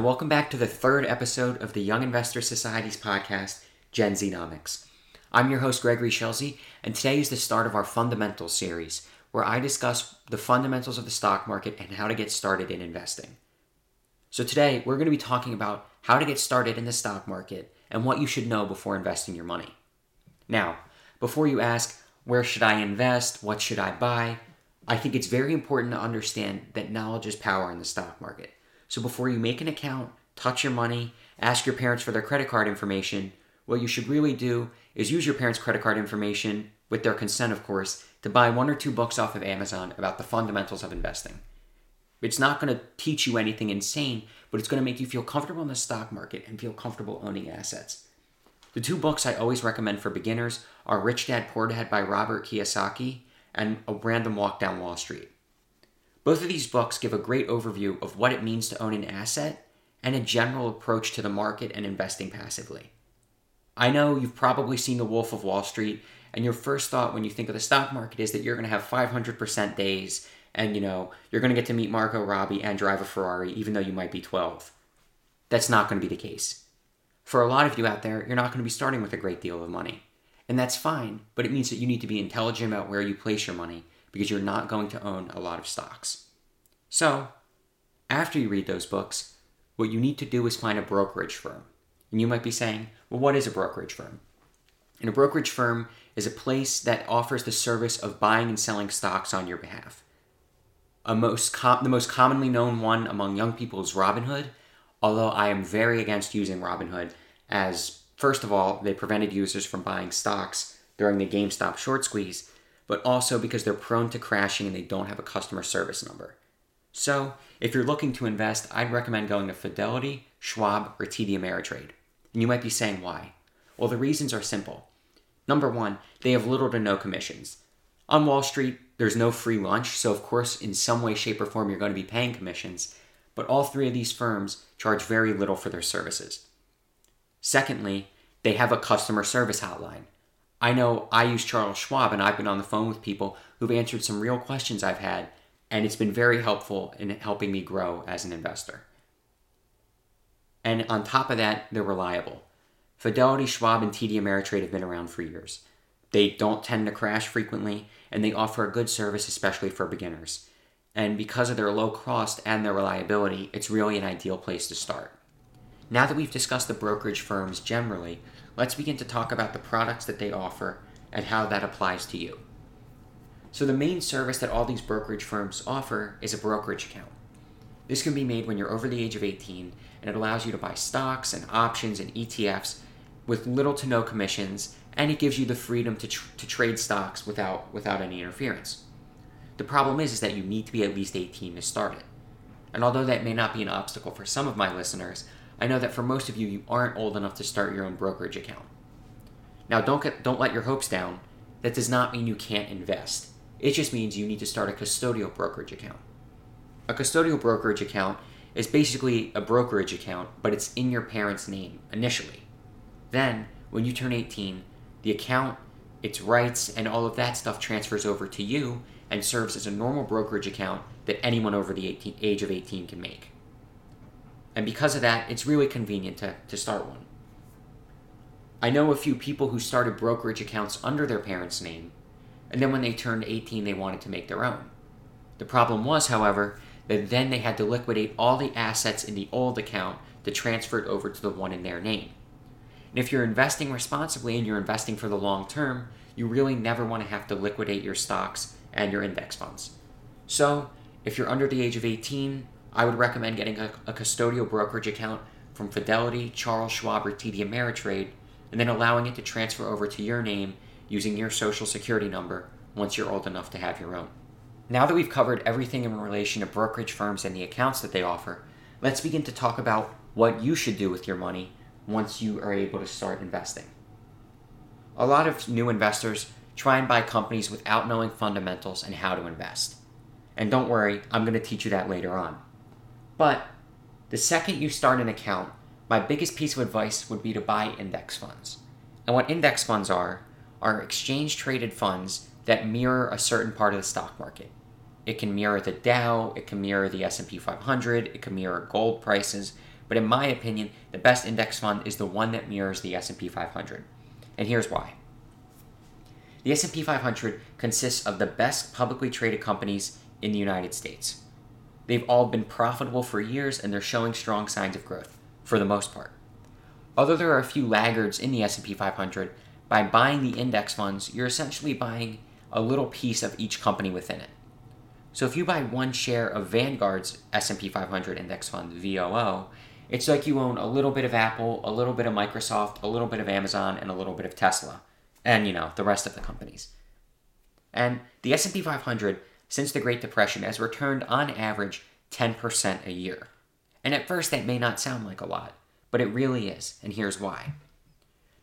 and welcome back to the third episode of the Young Investor Society's podcast, GenZnomics. I'm your host, Gregory Shelsey, and today is the start of our fundamentals series, where I discuss the fundamentals of the stock market and how to get started in investing. So, today we're going to be talking about how to get started in the stock market and what you should know before investing your money. Now, before you ask, where should I invest? What should I buy? I think it's very important to understand that knowledge is power in the stock market. So before you make an account, touch your money, ask your parents for their credit card information, what you should really do is use your parents' credit card information, with their consent, of course, to buy one or two books off of Amazon about the fundamentals of investing. It's not going to teach you anything insane, but it's going to make you feel comfortable in the stock market and feel comfortable owning assets. The two books I always recommend for beginners are Rich Dad Poor Dad by Robert Kiyosaki and A Random Walk Down Wall Street. Both of these books give a great overview of what it means to own an asset and a general approach to the market and investing passively. I know you've probably seen The Wolf of Wall Street, and your first thought when you think of the stock market is that you're going to have 500% days and you know you're going to get to meet Margot Robbie and drive a Ferrari even though you might be 12. That's not going to be the case. For a lot of you out there, you're not going to be starting with a great deal of money. And that's fine, but it means that you need to be intelligent about where you place your money because you're not going to own a lot of stocks. So, after you read those books, what you need to do is find a brokerage firm. And you might be saying, well, what is a brokerage firm? And a brokerage firm is a place that offers the service of buying and selling stocks on your behalf. A most com- the most commonly known one among young people is Robinhood, although I am very against using Robinhood as, first of all, they prevented users from buying stocks during the GameStop short squeeze, but also because they're prone to crashing and they don't have a customer service number. So, if you're looking to invest, I'd recommend going to Fidelity, Schwab, or TD Ameritrade. And you might be saying why. Well, the reasons are simple. Number one, they have little to no commissions. On Wall Street, there's no free lunch, so of course, in some way, shape, or form, you're going to be paying commissions. But all three of these firms charge very little for their services. Secondly, they have a customer service hotline. I know I use Charles Schwab and I've been on the phone with people who've answered some real questions I've had, and it's been very helpful in helping me grow as an investor. And on top of that, they're reliable. Fidelity, Schwab, and TD Ameritrade have been around for years. They don't tend to crash frequently, and they offer a good service, especially for beginners. And because of their low cost and their reliability, it's really an ideal place to start. Now that we've discussed the brokerage firms generally, let's begin to talk about the products that they offer and how that applies to you. So, the main service that all these brokerage firms offer is a brokerage account. This can be made when you're over the age of 18, and it allows you to buy stocks and options and ETFs with little to no commissions, and it gives you the freedom to, tr- to trade stocks without, without any interference. The problem is, is that you need to be at least 18 to start it. And although that may not be an obstacle for some of my listeners, I know that for most of you, you aren't old enough to start your own brokerage account. Now, don't get, don't let your hopes down. That does not mean you can't invest. It just means you need to start a custodial brokerage account. A custodial brokerage account is basically a brokerage account, but it's in your parents' name initially. Then, when you turn 18, the account, its rights, and all of that stuff transfers over to you and serves as a normal brokerage account that anyone over the 18, age of 18 can make. And because of that, it's really convenient to, to start one. I know a few people who started brokerage accounts under their parents' name, and then when they turned 18, they wanted to make their own. The problem was, however, that then they had to liquidate all the assets in the old account to transfer it over to the one in their name. And if you're investing responsibly and you're investing for the long term, you really never want to have to liquidate your stocks and your index funds. So, if you're under the age of 18, I would recommend getting a, a custodial brokerage account from Fidelity, Charles Schwab, or TD Ameritrade, and then allowing it to transfer over to your name using your social security number once you're old enough to have your own. Now that we've covered everything in relation to brokerage firms and the accounts that they offer, let's begin to talk about what you should do with your money once you are able to start investing. A lot of new investors try and buy companies without knowing fundamentals and how to invest. And don't worry, I'm going to teach you that later on. But the second you start an account, my biggest piece of advice would be to buy index funds. And what index funds are, are exchange traded funds that mirror a certain part of the stock market. It can mirror the Dow, it can mirror the S&P 500, it can mirror gold prices, but in my opinion, the best index fund is the one that mirrors the S&P 500. And here's why. The S&P 500 consists of the best publicly traded companies in the United States. They've all been profitable for years and they're showing strong signs of growth for the most part. Although there are a few laggards in the S&P 500, by buying the index funds, you're essentially buying a little piece of each company within it. So if you buy one share of Vanguard's S&P 500 index fund, VOO, it's like you own a little bit of Apple, a little bit of Microsoft, a little bit of Amazon, and a little bit of Tesla, and you know, the rest of the companies. And the S&P 500 since the Great Depression has returned on average 10% a year. And at first that may not sound like a lot, but it really is, and here's why.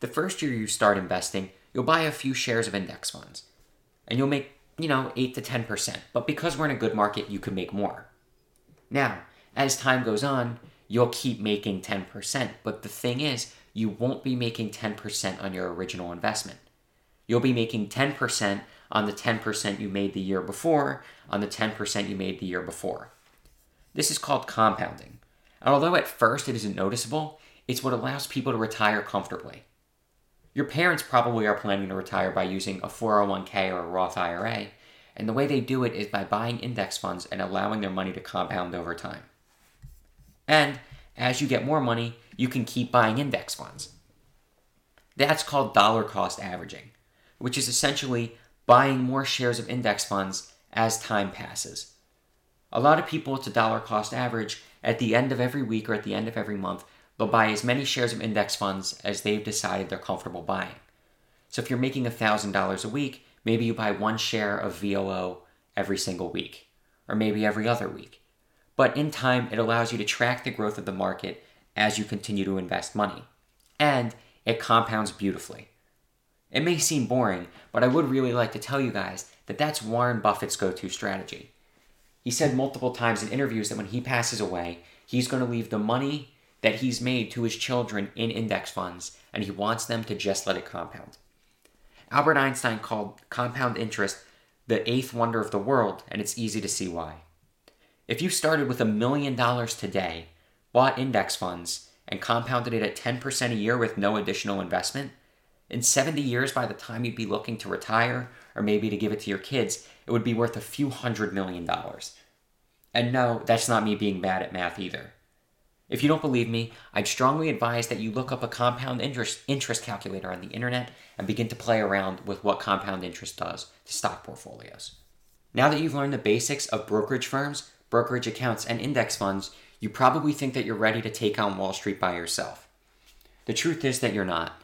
The first year you start investing, you'll buy a few shares of index funds, and you'll make, you know, 8 to 10%, but because we're in a good market, you can make more. Now, as time goes on, you'll keep making 10%. But the thing is, you won't be making 10% on your original investment. You'll be making 10% on the 10% you made the year before, on the 10% you made the year before. This is called compounding. And although at first it isn't noticeable, it's what allows people to retire comfortably. Your parents probably are planning to retire by using a 401k or a Roth IRA, and the way they do it is by buying index funds and allowing their money to compound over time. And as you get more money, you can keep buying index funds. That's called dollar cost averaging, which is essentially buying more shares of index funds as time passes. A lot of people, it's a dollar cost average. At the end of every week or at the end of every month, they'll buy as many shares of index funds as they've decided they're comfortable buying. So if you're making $1,000 a week, maybe you buy one share of VOO every single week, or maybe every other week. But in time, it allows you to track the growth of the market as you continue to invest money. And it compounds beautifully. It may seem boring, but I would really like to tell you guys that that's Warren Buffett's go to strategy. He said multiple times in interviews that when he passes away, he's going to leave the money that he's made to his children in index funds, and he wants them to just let it compound. Albert Einstein called compound interest the eighth wonder of the world, and it's easy to see why. If you started with a million dollars today, bought index funds, and compounded it at 10% a year with no additional investment, in 70 years, by the time you'd be looking to retire or maybe to give it to your kids, it would be worth a few hundred million dollars. And no, that's not me being bad at math either. If you don't believe me, I'd strongly advise that you look up a compound interest, interest calculator on the internet and begin to play around with what compound interest does to stock portfolios. Now that you've learned the basics of brokerage firms, brokerage accounts, and index funds, you probably think that you're ready to take on Wall Street by yourself. The truth is that you're not.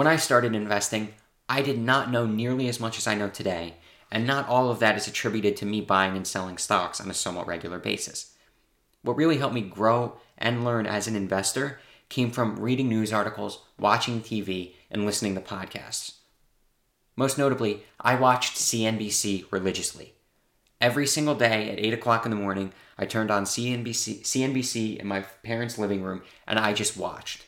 When I started investing, I did not know nearly as much as I know today, and not all of that is attributed to me buying and selling stocks on a somewhat regular basis. What really helped me grow and learn as an investor came from reading news articles, watching TV, and listening to podcasts. Most notably, I watched CNBC religiously. Every single day at 8 o'clock in the morning, I turned on CNBC, CNBC in my parents' living room and I just watched.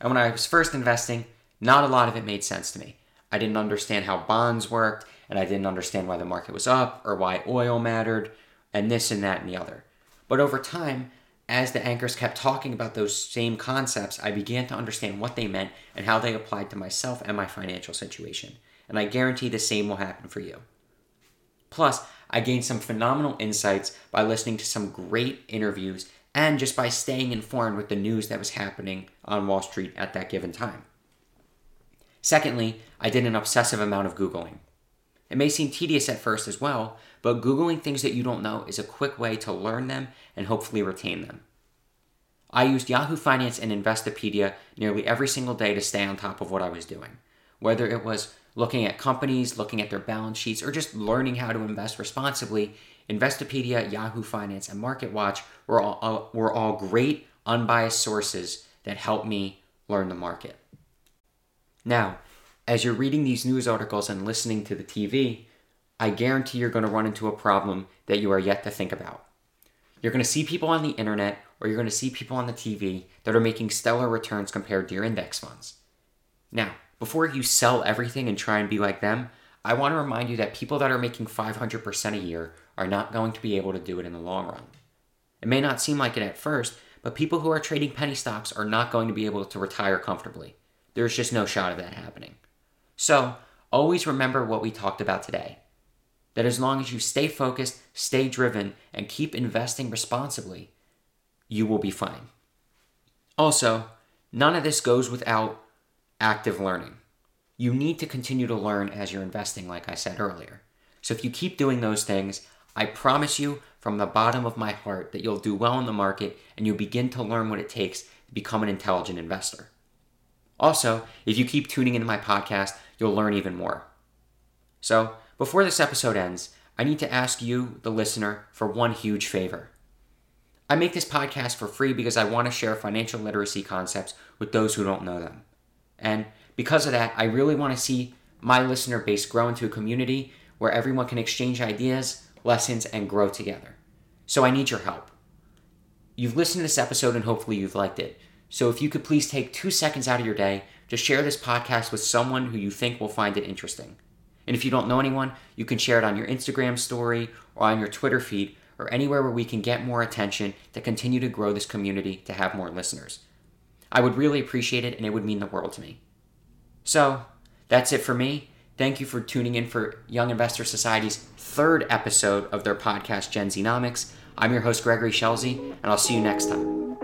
And when I was first investing, not a lot of it made sense to me. I didn't understand how bonds worked, and I didn't understand why the market was up or why oil mattered, and this and that and the other. But over time, as the anchors kept talking about those same concepts, I began to understand what they meant and how they applied to myself and my financial situation. And I guarantee the same will happen for you. Plus, I gained some phenomenal insights by listening to some great interviews and just by staying informed with the news that was happening on Wall Street at that given time. Secondly, I did an obsessive amount of Googling. It may seem tedious at first as well, but Googling things that you don't know is a quick way to learn them and hopefully retain them. I used Yahoo Finance and Investopedia nearly every single day to stay on top of what I was doing, whether it was looking at companies, looking at their balance sheets, or just learning how to invest responsibly, Investopedia, Yahoo Finance, and MarketWatch were all, uh, were all great, unbiased sources that helped me learn the market. Now, as you're reading these news articles and listening to the TV, I guarantee you're going to run into a problem that you are yet to think about. You're going to see people on the internet or you're going to see people on the TV that are making stellar returns compared to your index funds. Now, before you sell everything and try and be like them, I want to remind you that people that are making 500% a year are not going to be able to do it in the long run. It may not seem like it at first, but people who are trading penny stocks are not going to be able to retire comfortably. There's just no shot of that happening. So, always remember what we talked about today that as long as you stay focused, stay driven, and keep investing responsibly, you will be fine. Also, none of this goes without active learning. You need to continue to learn as you're investing, like I said earlier. So if you keep doing those things, I promise you from the bottom of my heart that you'll do well in the market and you'll begin to learn what it takes to become an intelligent investor. Also, if you keep tuning into my podcast, you'll learn even more. So, before this episode ends, I need to ask you, the listener, for one huge favor. I make this podcast for free because I want to share financial literacy concepts with those who don't know them. And because of that, I really want to see my listener base grow into a community where everyone can exchange ideas, lessons, and grow together. So I need your help. You've listened to this episode and hopefully you've liked it. So if you could please take two seconds out of your day to share this podcast with someone who you think will find it interesting. And if you don't know anyone, you can share it on your Instagram story or on your Twitter feed or anywhere where we can get more attention to continue to grow this community to have more listeners. I would really appreciate it and it would mean the world to me. So, that's it for me. Thank you for tuning in for Young Investor Society's third episode of their podcast, GenZnomics. I'm your host, Gregory Shelzy, and I'll see you next time.